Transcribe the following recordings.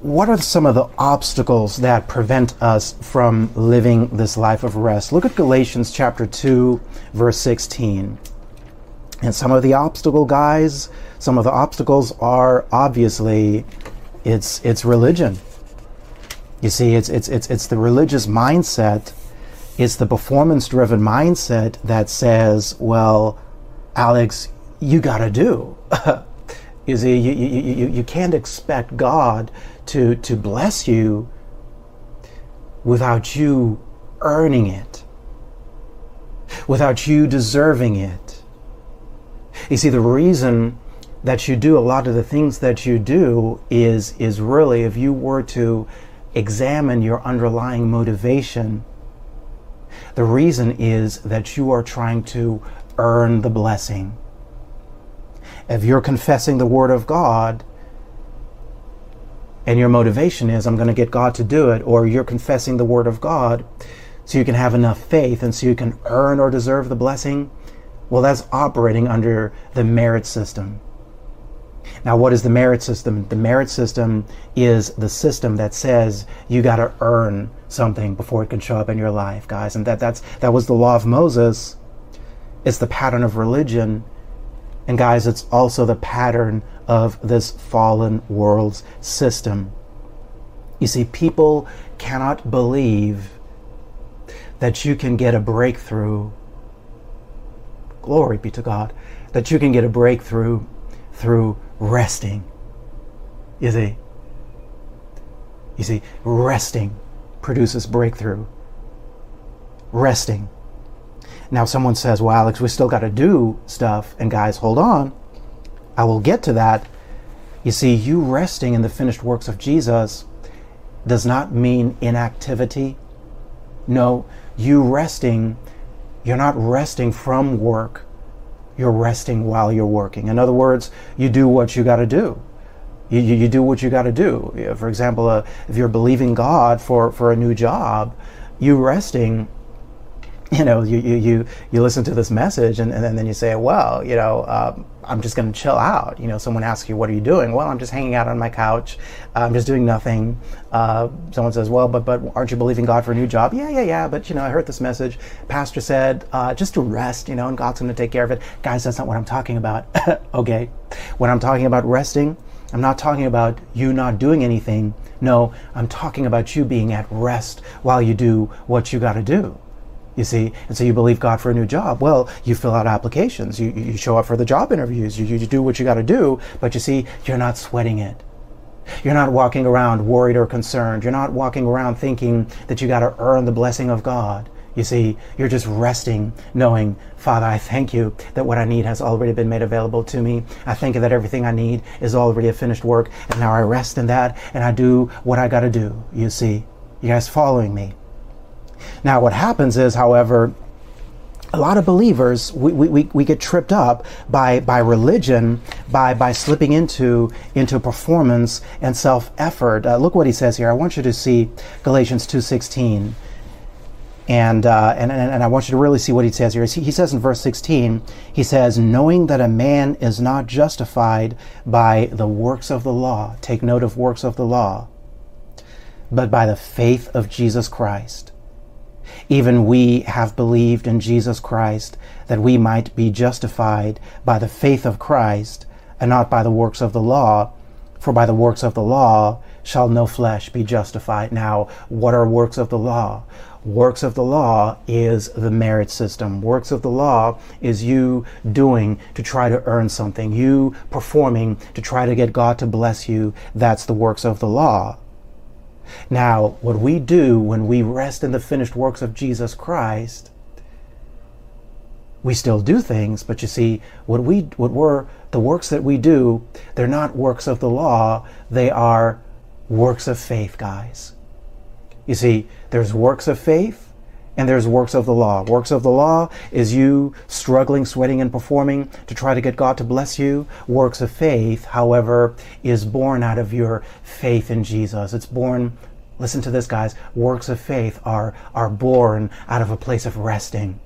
what are some of the obstacles that prevent us from living this life of rest? Look at Galatians chapter 2, verse 16. And some of the obstacle guys, some of the obstacles are obviously it's it's religion. You see, it's it's it's it's the religious mindset, it's the performance driven mindset that says, well, Alex, you gotta do. you see, you, you, you, you can't expect God to, to bless you without you earning it, without you deserving it. You see, the reason that you do a lot of the things that you do is, is really if you were to examine your underlying motivation, the reason is that you are trying to earn the blessing. If you're confessing the Word of God, and your motivation is, I'm going to get God to do it, or you're confessing the Word of God so you can have enough faith and so you can earn or deserve the blessing, well, that's operating under the merit system. Now, what is the merit system? The merit system is the system that says you got to earn something before it can show up in your life, guys. And that, that's, that was the law of Moses. It's the pattern of religion. And, guys, it's also the pattern of this fallen world's system. You see, people cannot believe that you can get a breakthrough. Glory be to God. That you can get a breakthrough through resting. You see? You see, resting produces breakthrough. Resting. Now, someone says, well, Alex, we still got to do stuff. And guys, hold on. I will get to that. You see, you resting in the finished works of Jesus does not mean inactivity. No, you resting, you're not resting from work. You're resting while you're working. In other words, you do what you got to do. You, you, you, do what you got to do. For example, uh, if you're believing God for, for a new job, you resting you know, you, you, you, you listen to this message and, and then you say, well, you know, uh, I'm just going to chill out. You know, someone asks you, what are you doing? Well, I'm just hanging out on my couch. I'm just doing nothing. Uh, someone says, well, but, but aren't you believing God for a new job? Yeah, yeah, yeah. But, you know, I heard this message. Pastor said, uh, just to rest, you know, and God's going to take care of it. Guys, that's not what I'm talking about. okay. When I'm talking about resting, I'm not talking about you not doing anything. No, I'm talking about you being at rest while you do what you got to do you see and so you believe god for a new job. Well you fill out applications. You, you show up for the job interviews. You, you do what you got to do. But you see you're not sweating it. You're not walking around worried or concerned. You're not walking around thinking that you got to earn the blessing of god. You see, you're just resting, knowing, Father, I thank you that what I need has already been made available to me. I thank you that everything I need is already a finished work, and now I rest in that, and I do what I got to do. You see, you guys following me? Now, what happens is, however, a lot of believers we, we, we get tripped up by, by religion by, by slipping into into performance and self-effort uh, look what he says here i want you to see galatians 2.16 and, uh, and, and, I want you to really see what he says here. He says in verse 16, he says, knowing that a man is not justified by the works of the law, take note of works of the law, but by the faith of Jesus Christ. Even we have believed in Jesus Christ that we might be justified by the faith of Christ and not by the works of the law. For by the works of the law shall no flesh be justified. Now, what are works of the law? Works of the law is the merit system. Works of the law is you doing to try to earn something, you performing to try to get God to bless you. That's the works of the law. Now, what we do when we rest in the finished works of Jesus Christ, we still do things, but you see, what we what we're the works that we do, they're not works of the law, they are works of faith, guys. You see, there's works of faith and there's works of the law. Works of the law is you struggling, sweating, and performing to try to get God to bless you. Works of faith, however, is born out of your faith in Jesus. It's born, listen to this, guys, works of faith are, are born out of a place of resting.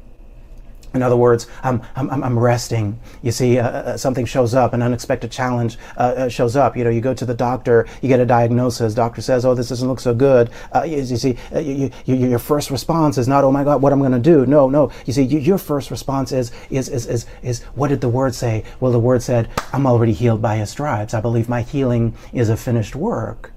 In other words, I'm, I'm, I'm resting. You see, uh, uh, something shows up, an unexpected challenge uh, uh, shows up. You know, you go to the doctor, you get a diagnosis. Doctor says, "Oh, this doesn't look so good." Uh, you, you, see, uh, you, you, your first response is not, "Oh my God, what am I going to do?" No, no. You see, your first response is, is, is, is, is, what did the word say? Well, the word said, "I'm already healed by His stripes. I believe my healing is a finished work."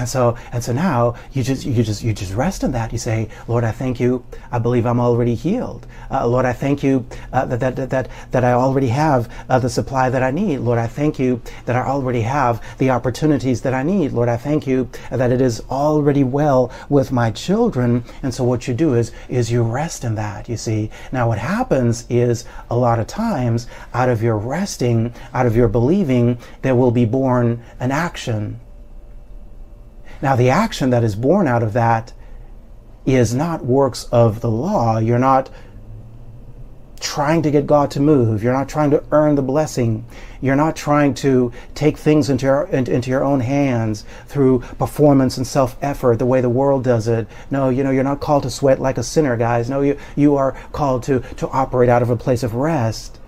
And so, and so now you just, you just, you just rest in that. You say, Lord, I thank you. I believe I'm already healed. Uh, Lord, I thank you uh, that, that, that, that I already have uh, the supply that I need. Lord, I thank you that I already have the opportunities that I need. Lord, I thank you that it is already well with my children. And so what you do is, is you rest in that. You see, now what happens is a lot of times out of your resting, out of your believing, there will be born an action now, the action that is born out of that is not works of the law. You're not trying to get God to move. You're not trying to earn the blessing. You're not trying to take things into your, into your own hands through performance and self effort the way the world does it. No, you know, you're not called to sweat like a sinner, guys. No, you, you are called to, to operate out of a place of rest.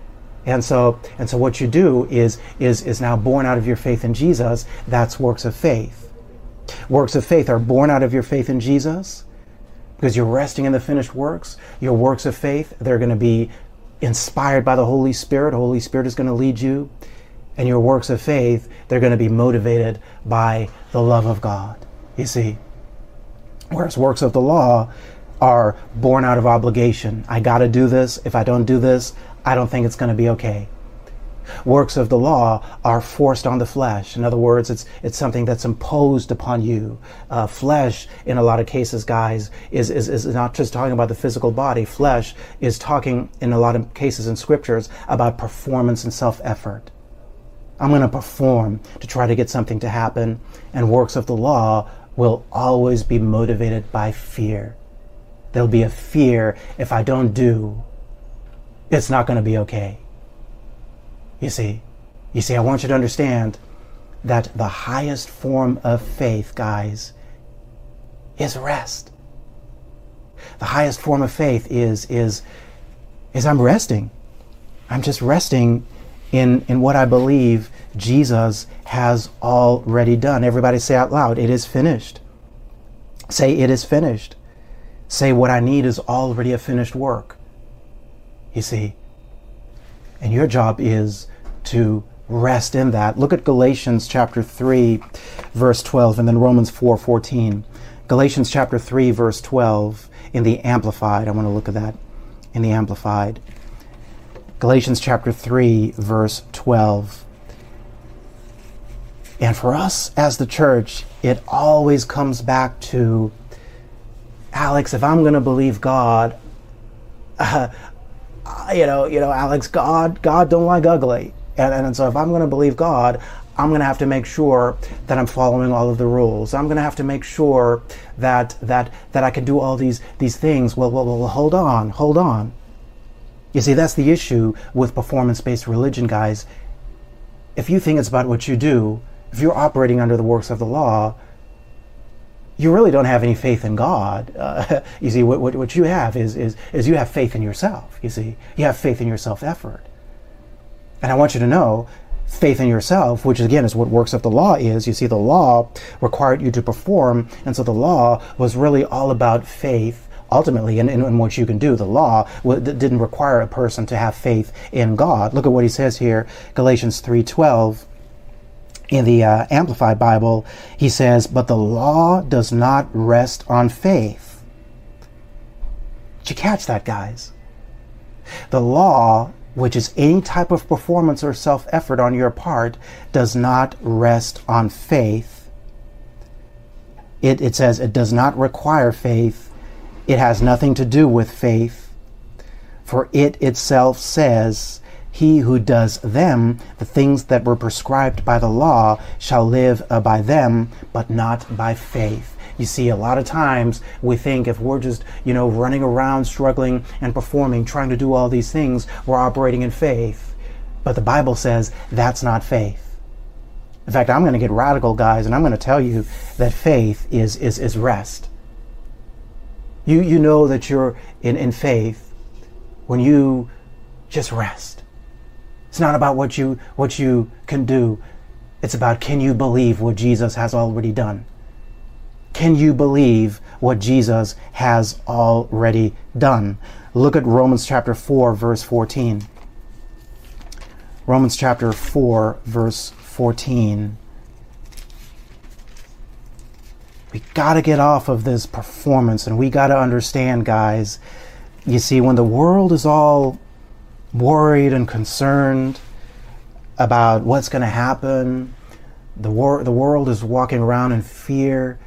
And so, and so what you do is, is, is now born out of your faith in Jesus. That's works of faith. Works of faith are born out of your faith in Jesus because you're resting in the finished works. Your works of faith, they're going to be inspired by the Holy Spirit. Holy Spirit is going to lead you. And your works of faith, they're going to be motivated by the love of God. You see? Whereas works of the law are born out of obligation. I got to do this. If I don't do this, I don't think it's going to be okay. Works of the law are forced on the flesh. In other words, it's it's something that's imposed upon you. Uh, flesh, in a lot of cases, guys, is, is is not just talking about the physical body. Flesh is talking, in a lot of cases in scriptures, about performance and self-effort. I'm going to perform to try to get something to happen, and works of the law will always be motivated by fear. There'll be a fear if I don't do, it's not going to be okay. You see, you see, I want you to understand that the highest form of faith, guys, is rest. The highest form of faith is is is I'm resting. I'm just resting in in what I believe Jesus has already done. Everybody say out loud, it is finished. Say it is finished. Say what I need is already a finished work. You see, and your job is to rest in that. Look at Galatians chapter 3 verse 12 and then Romans 4:14. Galatians chapter 3 verse 12 in the amplified. I want to look at that in the amplified. Galatians chapter 3 verse 12. And for us as the church, it always comes back to Alex, if I'm going to believe God, uh, you know, you know, Alex, God, God don't like ugly. And, and so if I'm going to believe God, I'm going to have to make sure that I'm following all of the rules. I'm going to have to make sure that that that I can do all these these things. Well, well, well, hold on, hold on. You see, that's the issue with performance-based religion, guys. If you think it's about what you do, if you're operating under the works of the law, you really don't have any faith in God. Uh, you see, what, what, what you have is, is, is you have faith in yourself. You see, you have faith in your self effort. And I want you to know faith in yourself, which again is what works of the law is. You see, the law required you to perform, and so the law was really all about faith. Ultimately, in, in, in what you can do, the law didn't require a person to have faith in God. Look at what he says here, Galatians three twelve. In the uh, Amplified Bible, he says, "But the law does not rest on faith." Did you catch that, guys? The law which is any type of performance or self effort on your part, does not rest on faith. It, it says it does not require faith. It has nothing to do with faith. For it itself says, he who does them, the things that were prescribed by the law, shall live by them, but not by faith. You see, a lot of times we think if we're just, you know, running around, struggling and performing, trying to do all these things, we're operating in faith. But the Bible says that's not faith. In fact, I'm going to get radical, guys, and I'm going to tell you that faith is, is, is rest. You, you know that you're in, in faith when you just rest. It's not about what you what you can do. It's about can you believe what Jesus has already done? Can you believe what Jesus has already done? Look at Romans chapter 4 verse 14. Romans chapter 4 verse 14. We got to get off of this performance and we got to understand guys. You see when the world is all worried and concerned about what's going to happen. The, wor- the world is walking around in fear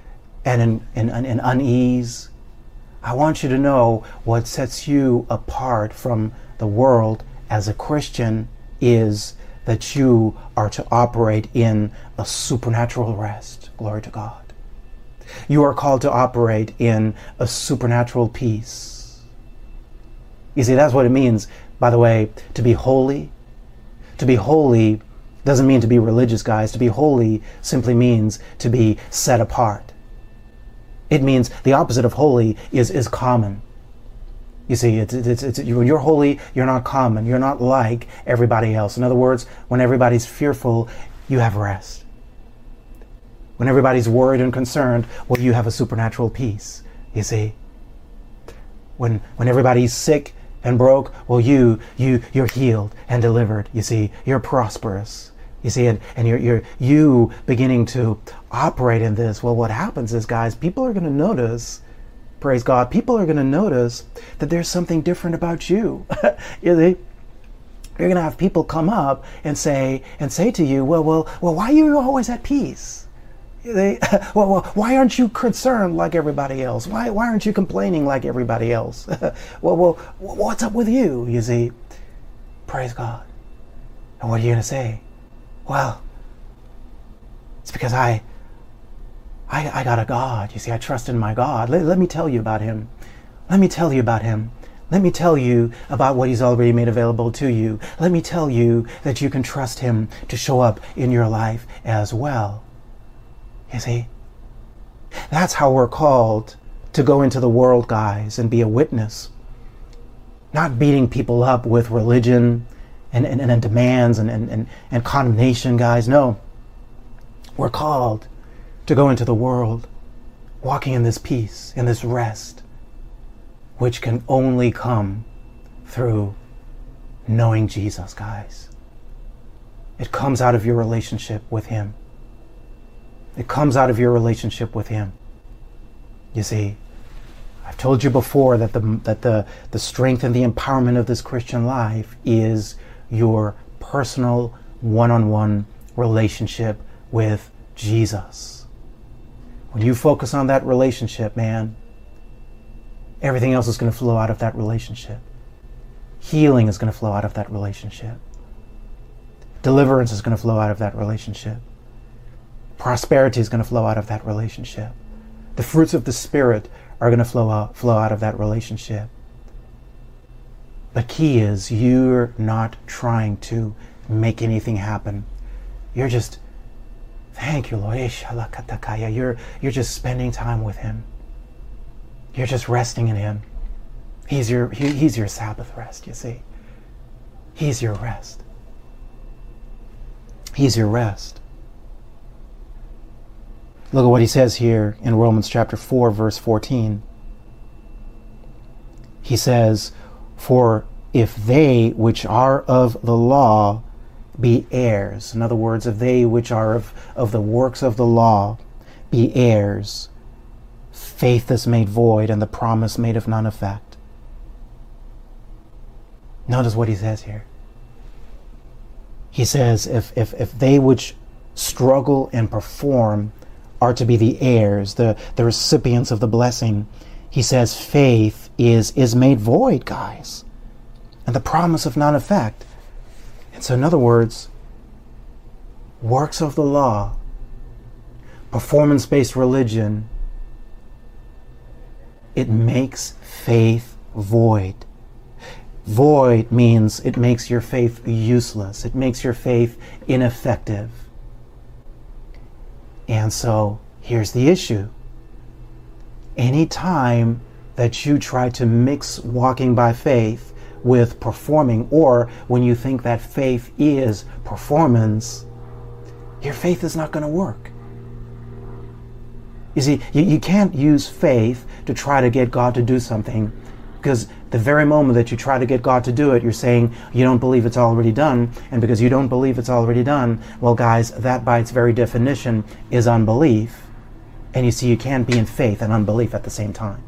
and in, in, in unease. I want you to know what sets you apart from the world as a Christian is that you are to operate in a supernatural rest. Glory to God. You are called to operate in a supernatural peace. You see, that's what it means by the way, to be holy, to be holy doesn't mean to be religious, guys. To be holy simply means to be set apart. It means the opposite of holy is, is common. You see, it's, it's, it's, when you're holy, you're not common. You're not like everybody else. In other words, when everybody's fearful, you have rest. When everybody's worried and concerned, well, you have a supernatural peace. You see, when when everybody's sick, and broke, well, you, you, you're healed and delivered. You see, you're prosperous. You see, and, and you're, you're, you beginning to operate in this. Well, what happens is, guys, people are going to notice, praise God, people are going to notice that there's something different about you. you see? You're going to have people come up and say, and say to you, well, well, well, why are you always at peace? They, well, well, why aren't you concerned like everybody else? Why, why aren't you complaining like everybody else? well, well, what's up with you? You see, praise God. And what are you going to say? Well, it's because I, I, I got a God. You see, I trust in my God. Let, let me tell you about Him. Let me tell you about Him. Let me tell you about what He's already made available to you. Let me tell you that you can trust Him to show up in your life as well. You see? That's how we're called to go into the world, guys, and be a witness. Not beating people up with religion and, and, and demands and, and, and condemnation, guys. No. We're called to go into the world walking in this peace, in this rest, which can only come through knowing Jesus, guys. It comes out of your relationship with Him. It comes out of your relationship with Him. You see, I've told you before that the that the the strength and the empowerment of this Christian life is your personal one-on-one relationship with Jesus. When you focus on that relationship, man, everything else is going to flow out of that relationship. Healing is going to flow out of that relationship. Deliverance is going to flow out of that relationship. Prosperity is going to flow out of that relationship. The fruits of the Spirit are going to flow out, flow out of that relationship. The key is you're not trying to make anything happen. You're just, thank you, Lord. You're, you're just spending time with Him. You're just resting in Him. He's your, he, he's your Sabbath rest, you see. He's your rest. He's your rest. Look at what he says here in Romans chapter 4, verse 14. He says, For if they which are of the law be heirs, in other words, if they which are of, of the works of the law be heirs, faith is made void and the promise made of none effect. Notice what he says here. He says, if, if, if they which struggle and perform are to be the heirs, the, the recipients of the blessing. He says faith is, is made void, guys. And the promise of non effect. And so, in other words, works of the law, performance based religion, it makes faith void. Void means it makes your faith useless, it makes your faith ineffective. And so here's the issue. Anytime that you try to mix walking by faith with performing, or when you think that faith is performance, your faith is not going to work. You see, you, you can't use faith to try to get God to do something because the very moment that you try to get God to do it, you're saying you don't believe it's already done. And because you don't believe it's already done, well, guys, that by its very definition is unbelief. And you see, you can't be in faith and unbelief at the same time.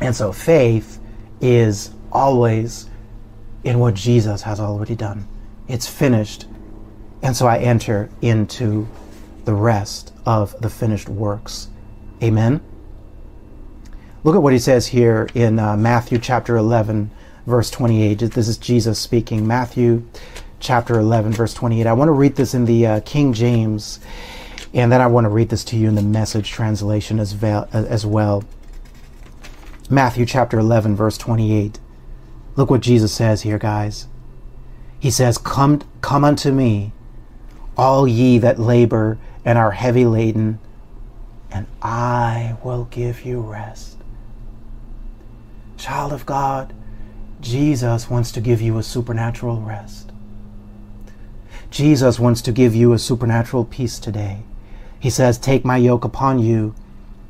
And so faith is always in what Jesus has already done. It's finished. And so I enter into the rest of the finished works. Amen. Look at what he says here in uh, Matthew chapter 11, verse 28. This is Jesus speaking. Matthew chapter 11, verse 28. I want to read this in the uh, King James, and then I want to read this to you in the message translation as, as well. Matthew chapter 11, verse 28. Look what Jesus says here, guys. He says, Come, come unto me, all ye that labor and are heavy laden, and I will give you rest. Child of God, Jesus wants to give you a supernatural rest. Jesus wants to give you a supernatural peace today. He says, Take my yoke upon you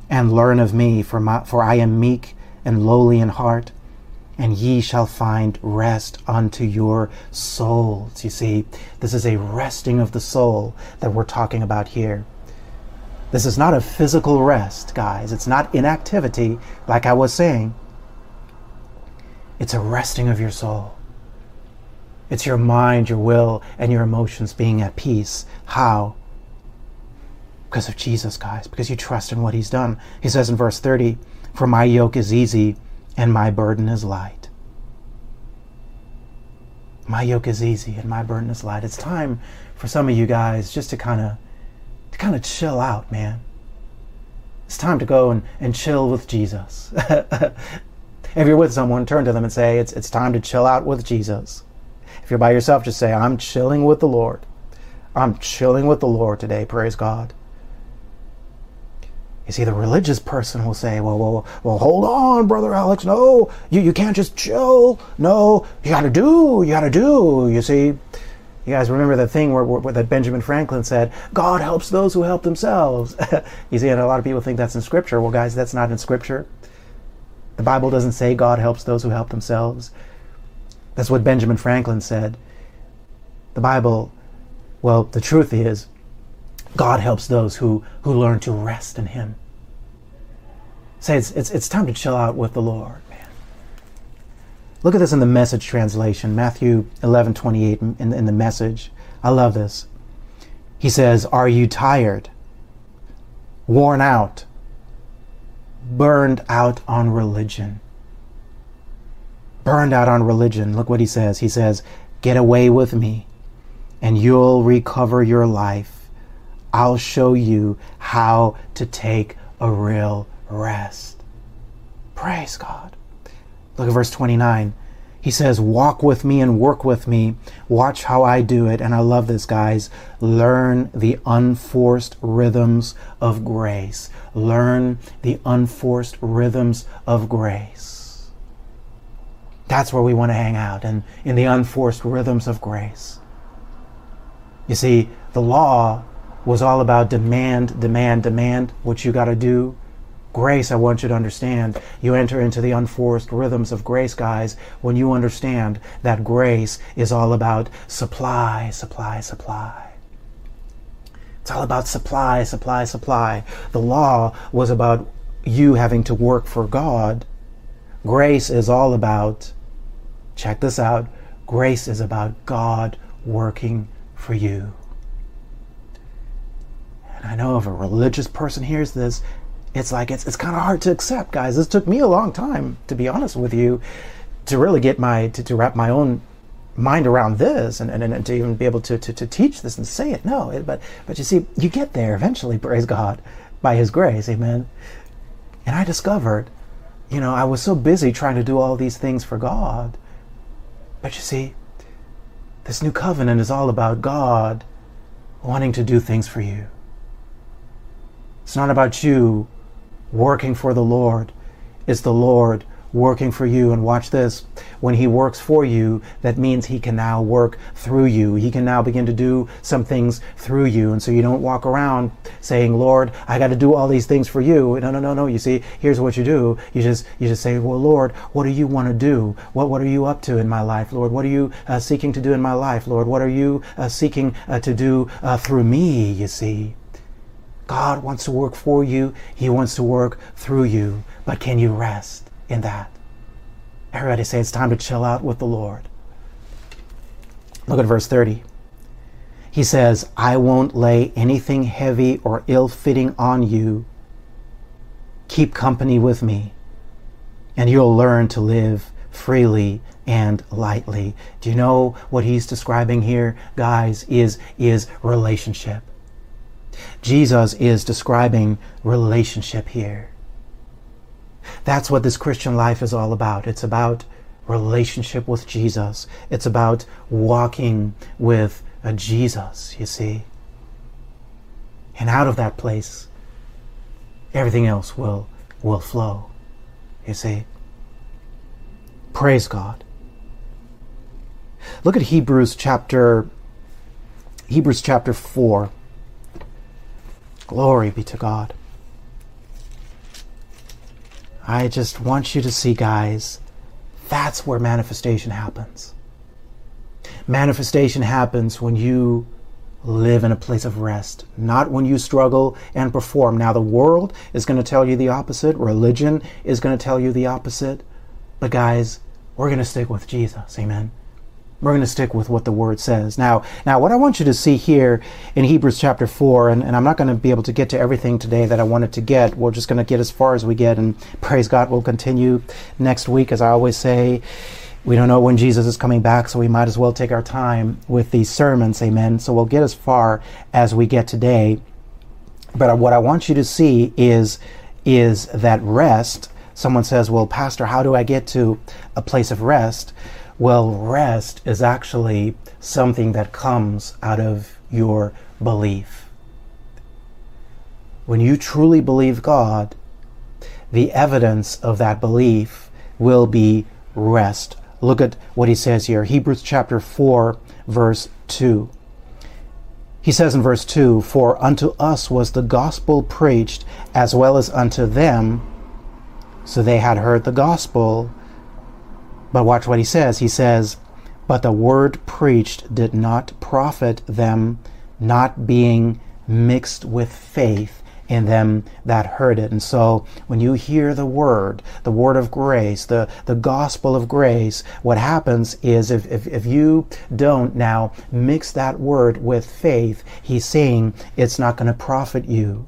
and learn of me, for, my, for I am meek and lowly in heart, and ye shall find rest unto your souls. You see, this is a resting of the soul that we're talking about here. This is not a physical rest, guys. It's not inactivity, like I was saying. It's a resting of your soul. It's your mind, your will, and your emotions being at peace. How? Because of Jesus, guys, because you trust in what He's done. He says in verse 30, For my yoke is easy and my burden is light. My yoke is easy and my burden is light. It's time for some of you guys just to kind of to kind of chill out, man. It's time to go and, and chill with Jesus. If you're with someone, turn to them and say, it's, it's time to chill out with Jesus. If you're by yourself, just say, I'm chilling with the Lord. I'm chilling with the Lord today. Praise God. You see, the religious person will say, well, well, well, hold on, Brother Alex. No, you, you can't just chill. No, you got to do. You got to do. You see, you guys remember the thing where, where, that Benjamin Franklin said, God helps those who help themselves. you see, and a lot of people think that's in Scripture. Well, guys, that's not in Scripture. The Bible doesn't say God helps those who help themselves. That's what Benjamin Franklin said. The Bible, well, the truth is, God helps those who, who learn to rest in Him. Say it's, it's, it's time to chill out with the Lord, man. Look at this in the message translation, Matthew 11 28 in, in the message. I love this. He says, Are you tired? Worn out? burned out on religion. Burned out on religion. Look what he says. He says, Get away with me, and you'll recover your life. I'll show you how to take a real rest. Praise God. Look at verse 29. He says, Walk with me and work with me. Watch how I do it. And I love this, guys. Learn the unforced rhythms of grace. Learn the unforced rhythms of grace. That's where we want to hang out, and in the unforced rhythms of grace. You see, the law was all about demand, demand, demand, what you got to do Grace, I want you to understand, you enter into the unforced rhythms of grace, guys, when you understand that grace is all about supply, supply, supply. It's all about supply, supply, supply. The law was about you having to work for God. Grace is all about, check this out, grace is about God working for you. I know if a religious person hears this, it's like it's, it's kind of hard to accept guys this took me a long time to be honest with you to really get my to, to wrap my own mind around this and, and, and to even be able to, to, to teach this and say it. No, it, but, but you see, you get there eventually, praise God, by His grace. Amen. And I discovered, you know, I was so busy trying to do all these things for God. But you see, this new covenant is all about God wanting to do things for you. It's not about you working for the Lord, it's the Lord working for you. And watch this when He works for you, that means He can now work through you. He can now begin to do some things through you. And so you don't walk around saying, Lord, I got to do all these things for you. No, no, no, no. You see, here's what you do. You just, you just say, Well, Lord, what do you want to do? What, what are you up to in my life, Lord? What are you uh, seeking to do in my life, Lord? What are you uh, seeking uh, to do uh, through me, you see? God wants to work for you. He wants to work through you. But can you rest in that? Everybody say it's time to chill out with the Lord. Look at verse 30. He says, I won't lay anything heavy or ill fitting on you. Keep company with me, and you'll learn to live freely and lightly. Do you know what he's describing here, guys? Is, is relationship. Jesus is describing relationship here. That's what this Christian life is all about. It's about relationship with Jesus. It's about walking with a Jesus, you see. And out of that place, everything else will, will flow, you see. Praise God. Look at Hebrews chapter Hebrews chapter 4. Glory be to God. I just want you to see, guys, that's where manifestation happens. Manifestation happens when you live in a place of rest, not when you struggle and perform. Now, the world is going to tell you the opposite, religion is going to tell you the opposite. But, guys, we're going to stick with Jesus. Amen. We're going to stick with what the word says. Now, now what I want you to see here in Hebrews chapter 4, and, and I'm not going to be able to get to everything today that I wanted to get. We're just going to get as far as we get, and praise God, we'll continue next week. As I always say, we don't know when Jesus is coming back, so we might as well take our time with these sermons. Amen. So we'll get as far as we get today. But what I want you to see is, is that rest. Someone says, Well, Pastor, how do I get to a place of rest? Well, rest is actually something that comes out of your belief. When you truly believe God, the evidence of that belief will be rest. Look at what he says here Hebrews chapter 4, verse 2. He says in verse 2 For unto us was the gospel preached as well as unto them. So they had heard the gospel but watch what he says. He says, But the word preached did not profit them, not being mixed with faith in them that heard it. And so when you hear the word, the word of grace, the, the gospel of grace, what happens is if, if, if you don't now mix that word with faith, he's saying it's not going to profit you.